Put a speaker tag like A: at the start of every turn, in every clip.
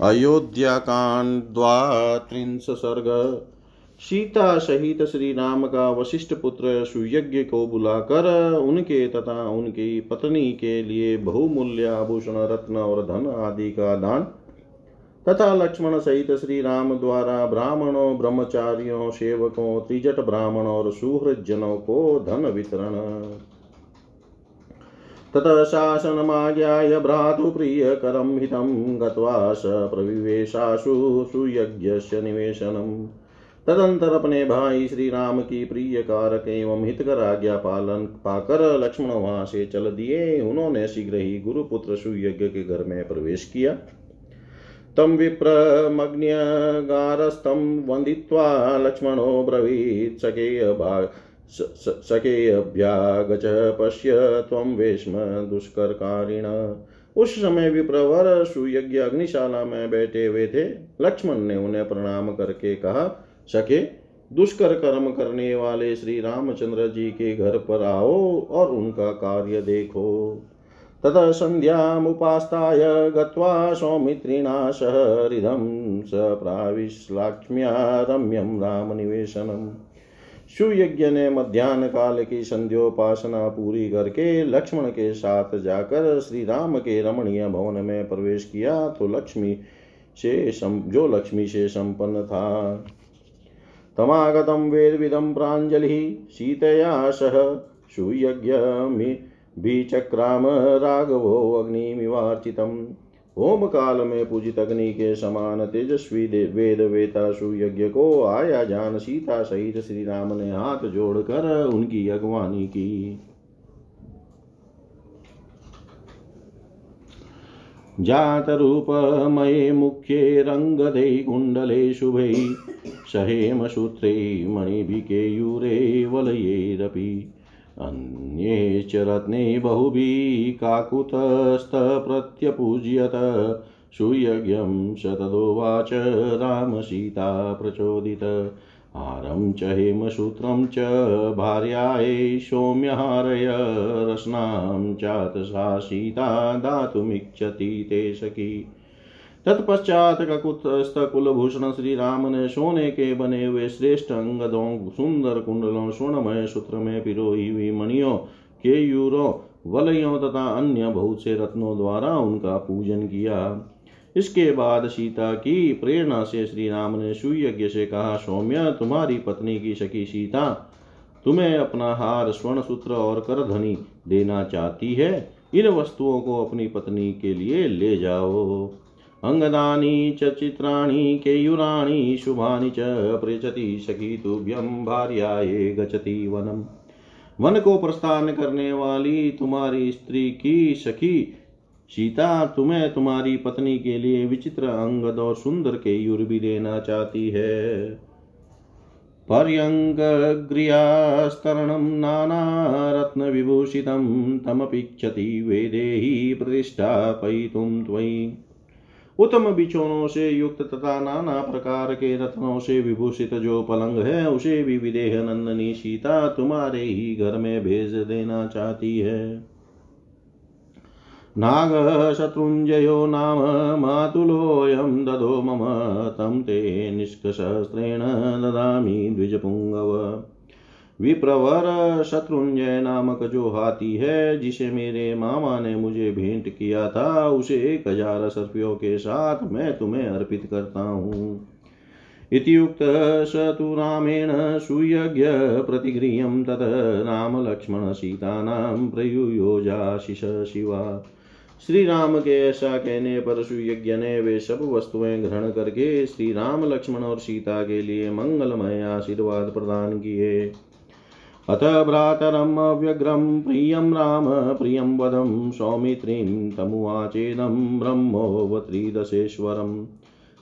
A: अयोध्याकांड द्वात्रिंश सर्ग सीता सहित श्री राम का वशिष्ठ पुत्र सुयज्ञ को बुलाकर उनके तथा उनकी पत्नी के लिए बहुमूल्य आभूषण, रत्न और धन आदि का दान तथा लक्ष्मण सहित श्री राम द्वारा ब्राह्मणों, ब्रह्मचारियों, सेवकों, त्रिजट ब्राह्मण और सुहृजनों को धन वितरण। ततः शासनमाज्ञाय भ्रातुप्रियकरं हितं गत्वा स प्रविवेशाशु सुयज्ञस्य निवेशनम् तदंतर अपने भाई श्री राम की प्रिय कारक एवं हितकर आज्ञा पालन पाकर लक्ष्मण वहाँ से चल दिए। उन्होंने शीघ्र ही गुरुपुत्र सुयज्ञ के घर में प्रवेश किया। तम विप्रमग्न्यगारस्तं वन्दित्वा लक्ष्मणो ब्रवीत् सखे भाग सखेऽभ्यागच पश्य त्वं वेश्म दुष्करकारिण। उस समय विप्रवर सुयज्ञ अग्निशाला में बैठे हुए थे। लक्ष्मण ने उन्हें प्रणाम करके कहा सके दुष्कर कर्म करने वाले श्री रामचंद्र जी के घर पर आओ और उनका कार्य देखो। ततः सन्ध्यामुपास्ताय गत्वा सौमित्रिणा सह हृदं स प्राविश्लाक्ष्म्या रम्यं रामनिवेशनम्। सुयज्ञ ने मध्यान्ह काल की संध्योपासना पूरी करके लक्ष्मण के साथ जाकर श्री राम के रमणीय भवन में प्रवेश किया तो लक्ष्मी से जो लक्ष्मी से संपन्न था। तमागतम वेद विदम प्राजलि सीतया सह सुयज्ञ चक्राम राघवो अग्निमिवार्चितम्। होम काल में पूजित अग्नि के समान तेजस्वी वेद वेता सुयज्ञ को आया जान सीता सहित श्री राम ने हाथ जोड़कर उनकी अगवानी की। जात रूप जातरूपमये मुख्ये रङ्गदे कुण्डले शुभै सहेमसूत्रे मणिभिकेयूरे वलयैरपि। अन्ये च रत्ने बहुभिः काकुतस्थप्रत्यपूज्यत। सुयज्ञं स तदोवाच रामसीता प्रचोदित। हारं च हेमसूत्रं च भार्यायै सौम्यहारय रस्नां चात सा सीता दातुमिच्छति ते सखी। तत्पश्चात ककुत्स्थ कुलभूषण श्री राम ने सोने के बने हुए श्रेष्ठ अंगदों, सुंदर कुंडलों, स्वर्णमय सूत्र में पिरोही हुई मणियों, केयूरों, वलयों तथा अन्य बहुत से रत्नों द्वारा उनका पूजन किया। इसके बाद सीता की प्रेरणा से श्री राम ने सुयज्ञ से कहा, सौम्य, तुम्हारी पत्नी की सखी सीता, तुम्हें अपना हार स्वर्ण सूत्र और करधनी देना चाहती है। इन वस्तुओं को अपनी पत्नी के लिए ले जाओ। अङ्गदानि च, चित्राणि, केयुराणि, शुभानि च पृच्छति सखी तुभ्यं गच्छति वनम वन को प्रस्थान करने वाली तुम्हारी स्त्री की सखी सीता तुम्हें तुम्हारी पत्नी के लिए विचित्र अंगद और सुंदर के युर भी देना चाहती है। पर्यङ्कग्रियास्तरणं नानारत्नविभूषितं तमपीक्षति वेदेहि प्रतिष्ठापयितुं त्वयि। उत्तम बिछोनों से युक्त तथा नाना प्रकार के रत्नों से विभूषित जो पलंग है, उसे भी विदेह नंदनी सीता तुम्हारे ही घर में भेज देना चाहती है। नाग शत्रुञ्जयो नाम मातुलोऽयं ददो मम, तं ते निष्कशस्त्रेण ददामि द्विजपुङ्गव विप्रवर शत्रुंजय नामक जो हाथी है, जिसे मेरे मामा ने मुझे भेंट किया था, उसे एक हज़ार सर्पियों के साथ मैं तुम्हें अर्पित करता हूँ। इत्युक्त स तु रामेण सुयज्ञ प्रतिगृह्यं तत् रामलक्ष्मणसीतानां प्रयुयोजाशिष शिवा। श्री राम के ऐसा कहने पर सुयज्ञ ने वे सब वस्तुएँ ग्रहण करके श्री राम लक्ष्मण और सीता के लिए मंगलमय आशीर्वाद प्रदान किए। अथ भ्रातरम् अव्यग्रं प्रियं राम प्रियं वदं सौमित्रीं तमुवाचेदं ब्रह्मोऽवत्रिदशेश्वरम्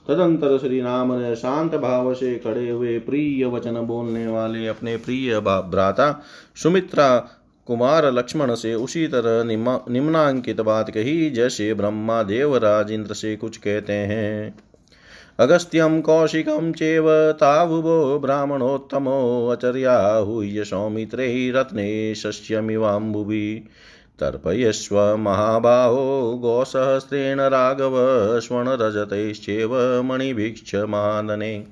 A: तदंतर श्री राम ने शांत भाव से खड़े हुए प्रिय वचन बोलने वाले अपने प्रिय भ्राता सुमित्रा कुमार लक्ष्मण से उसी तरह निम्नांकित बात कही, जैसे ब्रह्मा देवराज इंद्र से कुछ कहते हैं। अगस्त्यं कौशिकं चेव तावुभो ब्राह्मणोत्तमो अचर्याहूय सौमित्रे रत्ने तर्पयस्व महाबाहो गोसहस्रेण राघव स्वर्णरजतैश्चैव मणिभिक्षमादने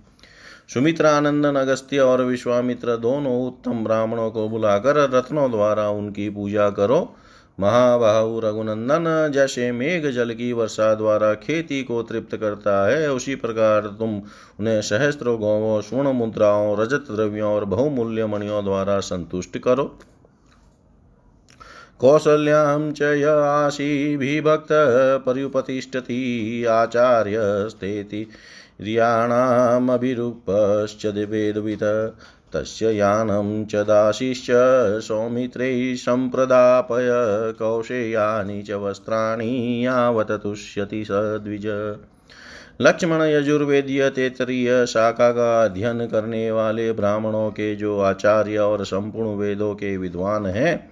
A: सुमित्रानंदन, अगस्त्य और विश्वामित्र दोनों उत्तम ब्राह्मणों को बुलाकर रत्नों द्वारा उनकी पूजा करो। महाबाहु रघुनंदन, जैसे मेघ जल की वर्षा द्वारा खेती को तृप्त करता है, उसी प्रकार तुम उन्हें सहस्त्र गौवों, स्वर्ण मुद्राओं, रजत द्रव्यों और बहुमूल्य मणियों द्वारा संतुष्ट करो। कौसल्यां च य आशीभिभक्तपर्युपतिष्ठति आचार्यस्तेति रियाणामभिरूपश्च वेदवित् तस्य यानं च दासीश्च सौमित्रैः सम्प्रदापय, कौशेयानि च वस्त्राणि यावत् तुष्यति स द्विज। लक्ष्मण यजुर्वेदीय, तेतरीय शाखा का अध्ययन करने वाले ब्राह्मणों के जो आचार्य और संपूर्ण वेदों के विद्वान हैं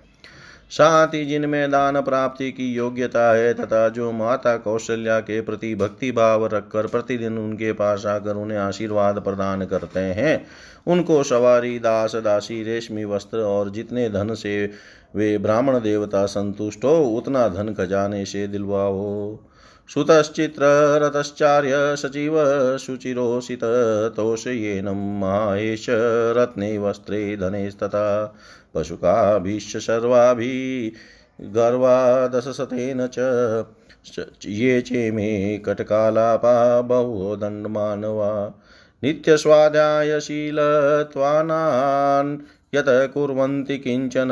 A: साथ ही जिनमें दान प्राप्ति की योग्यता है तथा जो माता कौशल्या के प्रति भक्ति भाव रखकर प्रतिदिन उनके पास आकर उन्हें आशीर्वाद प्रदान करते हैं, उनको सवारी, दास, दासी, रेशमी वस्त्र और जितने धन से वे ब्राह्मण देवता संतुष्ट हो, उतना धन खजाने से दिलवाओ सुतश्चित्ररतश्चार्य सचिव शुचिरोषित तोषयेनं माहेश रत्ने वस्त्रे धनेस्तथा पशुकाभिश्च सर्वाभिः गर्वादशशतेन च। ये चेमे कटकालापा बहु दण्डमानवा नित्यस्वाध्यायशीलत्वानान् यत कुर्वन्ति किंचन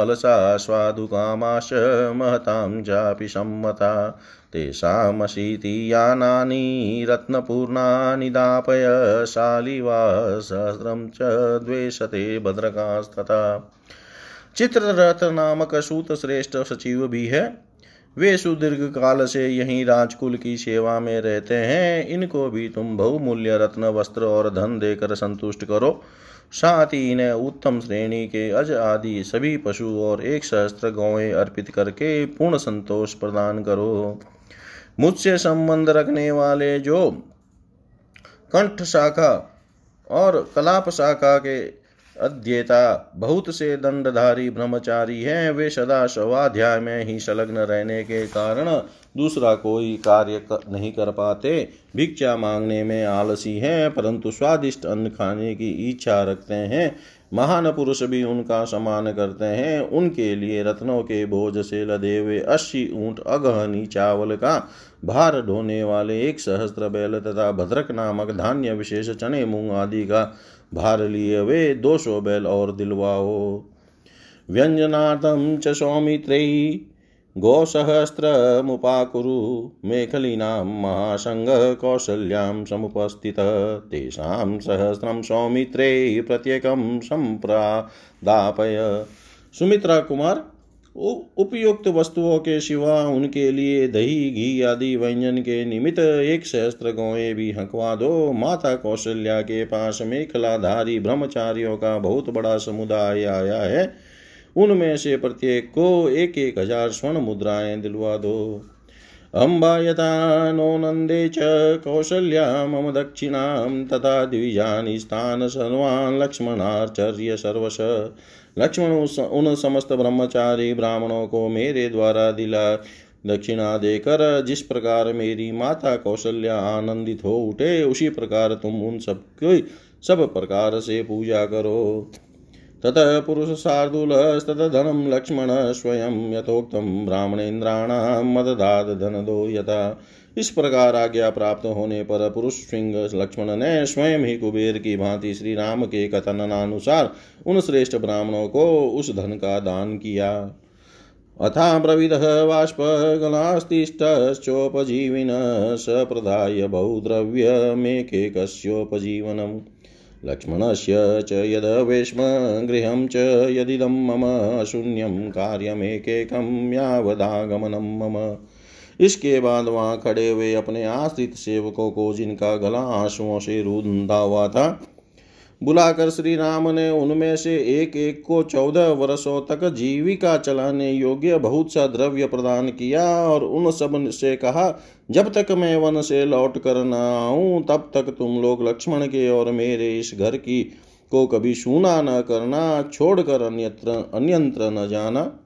A: अलसा स्वादुकामाश्च महतां चापि सम्मता। तेषामशीति यानानि रत्नपूर्णानि दापय शालिवा सहस्रं च द्वेषते भद्रकास्तथा। चित्ररथ नामक सूत श्रेष्ठ सचिव भी है। वे सुदीर्घ काल से यहीं राजकुल की सेवा में रहते हैं। इनको भी तुम बहुमूल्य रत्न, वस्त्र और धन देकर संतुष्ट करो। साथ ही इन्हें उत्तम श्रेणी के अज आदि सभी पशु और एक सहस्त्र गौएँ अर्पित करके पूर्ण संतोष प्रदान करो। मुझसे संबंध रखने वाले जो कंठ शाखा और कलाप शाखा के अध्येता बहुत से दंडधारी ब्रह्मचारी हैं। वे सदा स्वाध्याय में ही संलग्न रहने के कारण दूसरा कोई कार्य कर, नहीं कर पाते। भिक्षा मांगने में आलसी हैं परंतु स्वादिष्ट अन्न खाने की इच्छा रखते हैं। महान पुरुष भी उनका सम्मान करते हैं। उनके लिए रत्नों के बोझ से लदे हुए अस्सी ऊँट अगहनी चावल का भार ढोने वाले एक सहस्त्र बैल तथा भद्रक नामक धान्य विशेष चने मूंग आदि का भार लिए वे दो सौ बैल और दिलवाओ। व्यंजनाथम च सौमित्रैः गोसहस्रमुपाकुरु मेखलीनां महासङ्गः कौसल्यां समुपस्थितः। तेषां सहस्रं सौमित्रे प्रत्येकं सुमित्रा कुमार उपयुक्त वस्तुओं के सिवा उनके लिए दही, घी आदि व्यंजन के निमित्त एक सहस्त्र गौएँ भी हंकवा दो। माता कौशल्या के पास मेखलाधारी ब्रह्मचारियों का बहुत बड़ा समुदाय आया है। उनमें से प्रत्येक को एक एक हज़ार स्वर्ण मुद्राएँ दिलवा दो। अम्बा यथा नो नंदे च कौशल्या मम दक्षिणां तथा द्विजानि स्थान सर्वान् लक्ष्मणार्चर्य सर्वश। लक्ष्मण उन समस्त ब्रह्मचारी ब्राह्मणों को मेरे द्वारा दिला। दक्षिणा देकर जिस प्रकार मेरी माता कौशल्या आनंदित हो, उठे, उसी प्रकार तुम उन सब सब प्रकार से पूजा करो। ततः पुरुषशार्दूलस्तदधनं लक्ष्मण स्वयं यथोक्तं ब्राह्मणेन्द्राणां मददाद धनदो यथा इस प्रकार आज्ञा प्राप्त होने पर पुरुष सिंह लक्ष्मण ने स्वयं ही कुबेर की भांति श्री राम के कथनानुसार उन श्रेष्ठ ब्राह्मणों को उस धन का दान किया। अथा ब्रवीदः बाष्पगलास्तिष्ठश्चोपजीविन स प्रदाय बहुद्रव्यमेकेकस्योपजीवनम् लक्ष्मणस्य च यदवेश्म गृहं च यदिदं मम शून्यं कार्यमेकैकं यावदागमनं मम। इसके बाद वहाँ खड़े हुए अपने आश्रित सेवकों को जिनका गला आंसुओं से रूंधा हुआ था बुलाकर श्री राम ने उनमें से एक एक को चौदह वर्षों तक जीविका चलाने योग्य बहुत सा द्रव्य प्रदान किया और उन सबसे कहा, जब तक मैं वन से लौट कर न आऊँ, तब तक तुम लोग लक्ष्मण के और मेरे इस घर की को कभी सूना न करना, छोड़कर अन्यत्र, अन्यंत्र न जाना।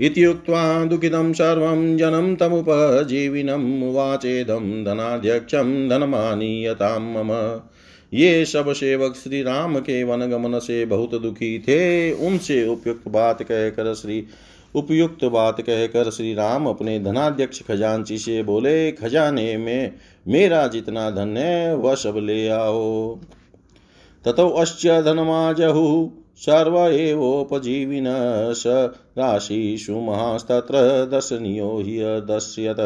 A: इत्युक्त्वा दुःखितं सर्वं जनं तमुपजीविनम् उवाचेदं धनाध्यक्षं धनमानीयतां मम। ये सब सेवक श्री राम के वनगमन से बहुत दुखी थे। उनसे उपयुक्त बात कहकर श्री, उपयुक्त बात कहकर श्री राम अपने धनाध्यक्ष खजांची से बोले, खजाने में मेरा जितना धन है, वह सब ले आओ। ततो अश्च धनमाजहु सर्व एवोपजीविन स राशिषु महास्तत्र दर्शनीयो हि दस्यत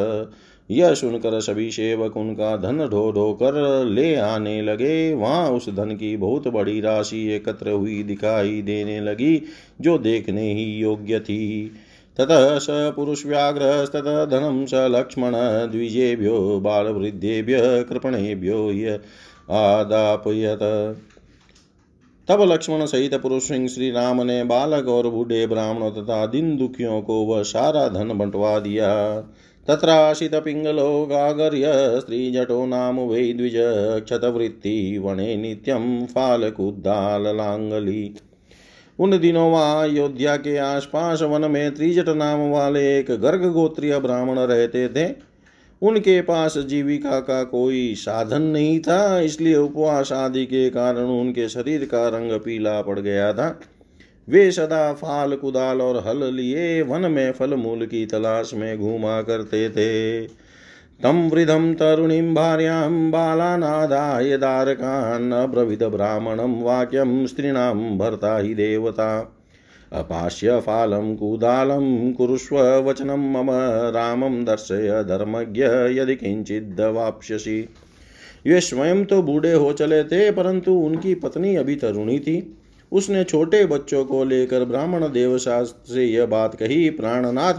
A: यह सुनकर सभी सेवक उनका धन ढो ढो कर ले आने लगे। वहाँ उस धन की बहुत बड़ी राशि एकत्र हुई दिखाई देने लगी, जो देखने ही योग्य थी। ततः स पुरुषव्याघ्रस्तत धनं स लक्ष्मण द्विजेभ्यो बालवृद्धेभ्य कृपणेभ्यो आदापयत। तब लक्ष्मण सहित पुरुष सिंह श्री राम ने बालक और बूढ़े ब्राह्मणों तथा दिन दुखियों को वह सारा धन बंटवा दिया। तत्राशितपिङ्गलो गागर्य स्त्रीजटो नाम वै द्विज क्षतवृत्ति वने नित्यं फालकुद्दाललाङ्गली। उन दिनों वहाँ अयोध्या के आसपास वन में त्रिजट नाम वाले एक गर्ग गोत्रीय ब्राह्मण रहते थे। उनके पास जीविका का कोई साधन नहीं था, इसलिए उपवास आदि के कारण उनके शरीर का रंग पीला पड़ गया था। वे सदा फाल कुदाल और हल लिए वन में फल मूल की तलाश में घूमा करते थे। तम वृद्धम तरुणीं भार्यां बालानादाय ब्राह्मणं वाक्यं स्त्रीणां भर्ता हि देवता। अपास्य फालं कुदालं कुरुष्व वचनं मम रामं दर्शय धर्मज्ञ यदि किञ्चिद्वाप्स्यसि वे स्वयं तो बूढ़े हो चले थे, परंतु उनकी पत्नी अभी तरुणी थी। उसने छोटे बच्चों को लेकर ब्राह्मण देवशास्त्र से यह बात कही, प्राणनाथ,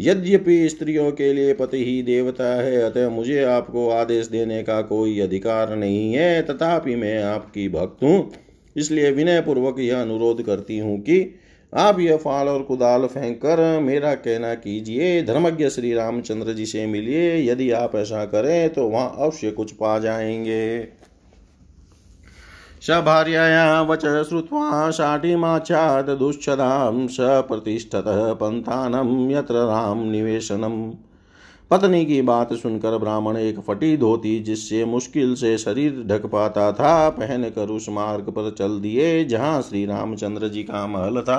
A: यद्यपि स्त्रियों के लिए पति ही देवता है, अतः मुझे आपको आदेश देने का कोई अधिकार नहीं है, तथापि मैं आपकी भक्त हूँ। इसलिए विनय पूर्वक यह अनुरोध करती हूँ कि आप यह फाल और कुदाल फेंक कर मेरा कहना कीजिए। धर्मज्ञ श्री रामचंद्र जी से मिलिए। यदि आप ऐसा करें तो वहाँ अवश्य कुछ पा जाएँगे। स भार्यया वच श्रुत्वा शाटिमाच्छाद दुश्चदां स प्रतिष्ठतः पन्थानं यत्र राम निवेशनम्। पत्नी की बात सुनकर ब्राह्मण एक फटी धोती, जिससे मुश्किल से शरीर ढक पाता था पहन कर उस मार्ग पर चल दिए, जहाँ श्री रामचंद्र जी का महल था।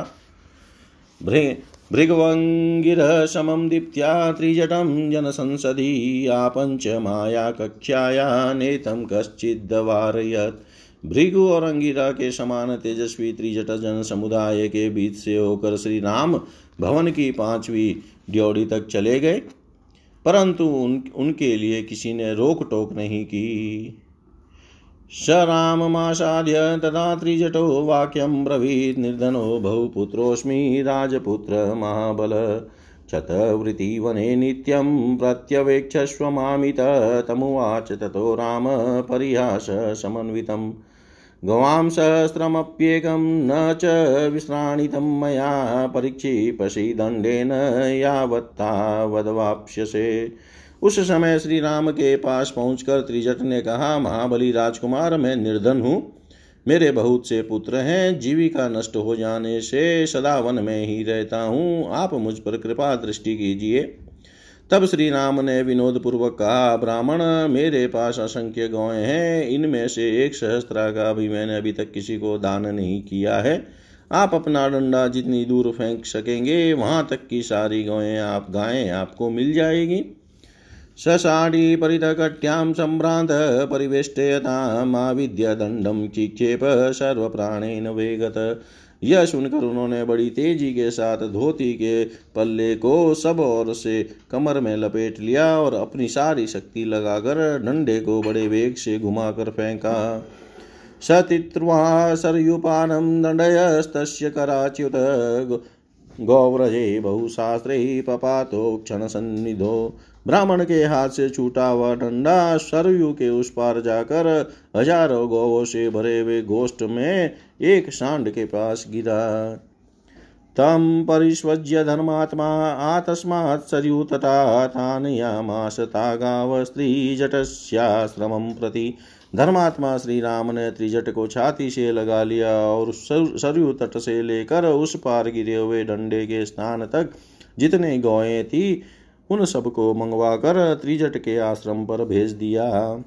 A: भृगवङ्गिरः समं दीप्त्या त्रिजटं जनसंसदि आपञ्च माया कक्षाया नेतं कश्चिद्वारयत् भृगु और अंगिरा के समान तेजस्वी त्रिजट जन समुदाय के बीच से होकर श्री राम भवन की पांचवी ड्योड़ी तक चले गए, परंतु उन, उनके लिए किसी ने रोक टोक नहीं की। स राममासाद्य तदा त्रिजटो वाक्यं ब्रवीत् निर्धनो बहुपुत्रोऽस्मि राजपुत्र महाबल। शतवृत्तिवने नित्यं प्रत्यवेक्षस्व मामित तमुवाच ततो राम परिहाससमन्वितम् गवां सहस्रमप्येकं न च विश्राणितं मया परीक्षिपसि दण्डेन यावत्तावदवाप्स्यसे। उस समय श्री राम के पास पहुंचकर त्रिजट ने कहा, महाबली राजकुमार, मैं निर्धन हूँ। मेरे बहुत से पुत्र हैं। जीविका नष्ट हो जाने से सदा वन में ही रहता हूँ। आप मुझ पर कृपा दृष्टि कीजिए। तब श्री राम ने विनोद पूर्वक कहा, ब्राह्मण, मेरे पास असंख्य गौएँ हैं, इनमें से एक सहस्त्रा का भी मैंने अभी तक किसी को दान नहीं किया है। आप अपना डंडा जितनी दूर फेंक सकेंगे, वहाँ तक की सारी गौएँ आप गायें आपको मिल जाएगी। ससाडी परितकट्यां सम्भ्रान्त परिवेष्टयतामाविद्य दण्डं चिक्षेप सर्वप्राणेन वेगत। यह सुनकर उन्होंने बड़ी तेज़ी के साथ धोती के पल्ले को सब ओर से कमर में लपेट लिया और अपनी सारी शक्ति लगाकर डंडे को बड़े वेग से घुमाकर फेंका। सतित्वा सरयुपानं दण्डयस्तस्य कराच्युत गौव्रजे बहुशास्त्रे पपातो क्षणसन्निधो ब्राह्मण के हाथ से छूटा हुआ डंडा सरयू के उस पार जाकर हज़ारों गौवों से भरे हुए गोष्ठ में एक सांड के पास गिरा। तम परिस्वज्य धर्मात्मा, आतस्मात् सरयू तथा तानयामास तागाव स्त्रीजटस्याश्रमं प्रति धर्मात्मा श्री राम ने त्रिजट को छाती से लगा लिया और सरयू तट से लेकर उस पार गिरे हुए डंडे के स्थान तक जितने गौएँ थी उन सबको मंगवा कर त्रिजट के आश्रम पर भेज दिया।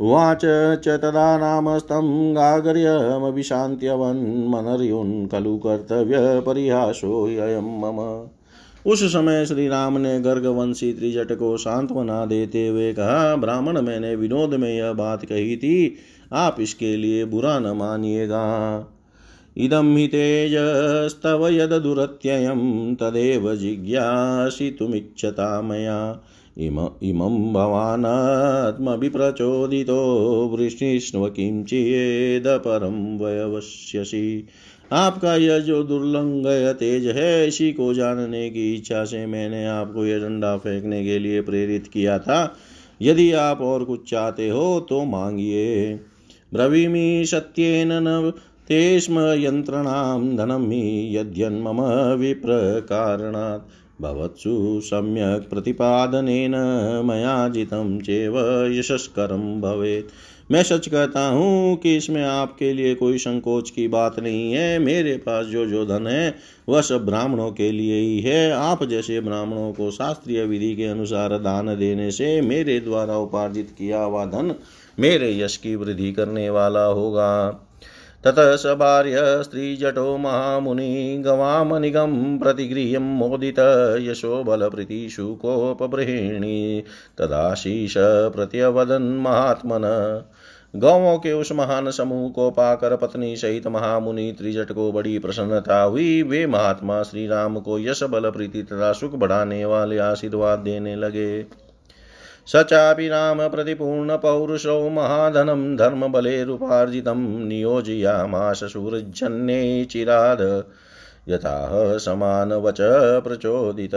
A: उवाच च तदा नामस्तं गागर्यमभिशान्त्यवन्मनर्युन् खलु कर्तव्यपरिहासोऽयं मम। उस समय श्री राम ने गर्गवंशी त्रिजट को सांत्वना देते हुए कहा, ब्राह्मण मैंने विनोद में यह बात कही थी, आप इसके लिए बुरा न मानिएगा। इदं हि तेजस्तव यददुरत्ययं तदेव जिज्ञासितुमिच्छता मया। इम, इमं भवानात्मभिप्रचोदितो वृष्णिष्व किं चेदपरं वयवश्यसि। आपका यह जो दुर्लंग तेज है, इसी को जानने की इच्छा से मैंने आपको यह डंडा फेंकने के लिए प्रेरित किया था। यदि आप और कुछ चाहते हो तो मांगिए। ब्रवीमि सत्येन न तेष्म यन्त्रणां धनं हि यद्यन्मम विप्रकारणात्। भवत्सु सम्यक् प्रतिपादनेन मया जितं चेव यशस्करं भवेत्। मैं सच कहता हूँ कि इसमें आपके लिए कोई संकोच की बात नहीं है। मेरे पास जो जो धन है, वह सब ब्राह्मणों के लिए ही है। आप जैसे ब्राह्मणों को शास्त्रीय विधि के अनुसार दान देने से मेरे द्वारा उपार्जित किया हुआ धन मेरे यश की वृद्धि करने वाला होगा। ततः स भार्य स्त्रीजटो महामुनि गवामनिगं प्रतिगृह्यं मोदित यशो बलप्रीतिशुकोपबृहिणी तदाशीष प्रत्यवदन् महात्मन। गौों के उस महान समूह को पाकर पत्नी सहित महामुनि त्रिजट को बड़ी प्रसन्नता हुई। वे महात्मा श्री राम को यश बल प्रीति तथा सुख बढ़ाने वाले आशीर्वाद देने लगे। स चापि प्रतिपूर्णपौरुषो महाधनं धर्मबलेरुपार्जितं नियोजयामाश सूर्यजन्ये चिराद। यथाह समानवच प्रचोदित।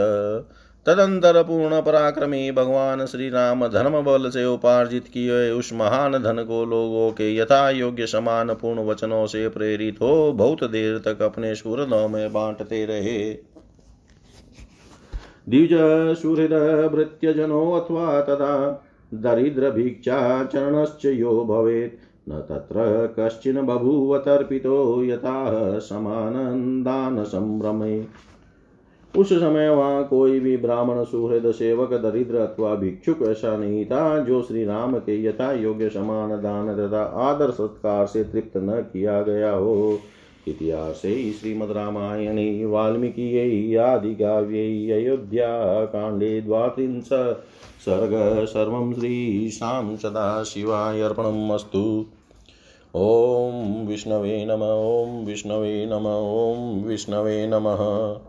A: तदंतर पूर्ण पराक्रमी भगवान श्री राम धर्म बल से उपार्जित किए उस महान धन को लोगों के यथा योग्य समान पूर्ण वचनों से प्रेरित हो बहुत देर तक अपने सूरदों में बांटते रहे। द्विजसुहृदभृत्यजनोऽथवा तदा दरिद्रभिक्षाचरणश्च यो भवेत्। न तत्र कश्चिन् बभूव तर्पितो यथा समानन्दान संभ्रमे उस समय वहाँ कोई भी ब्राह्मण, सुहृद, सेवक, दरिद्र अथवा भिक्षुक ऐसा नहीं था जो श्री राम के यथा योग्य समान दान तथा आदर सत्कार से तृप्त न किया गया हो। इतिहासे श्रीमद्रामायणे, वाल्मीकियै, आदिकाव्यै, अयोध्याकाण्डे द्वात्रिंश सर्ग सर्वं श्रीशां सदाशिवाय अर्पणम् अस्तु। ॐ विष्णवे नम, ॐ विष्णवे नम, ॐ विष्णवे नमः।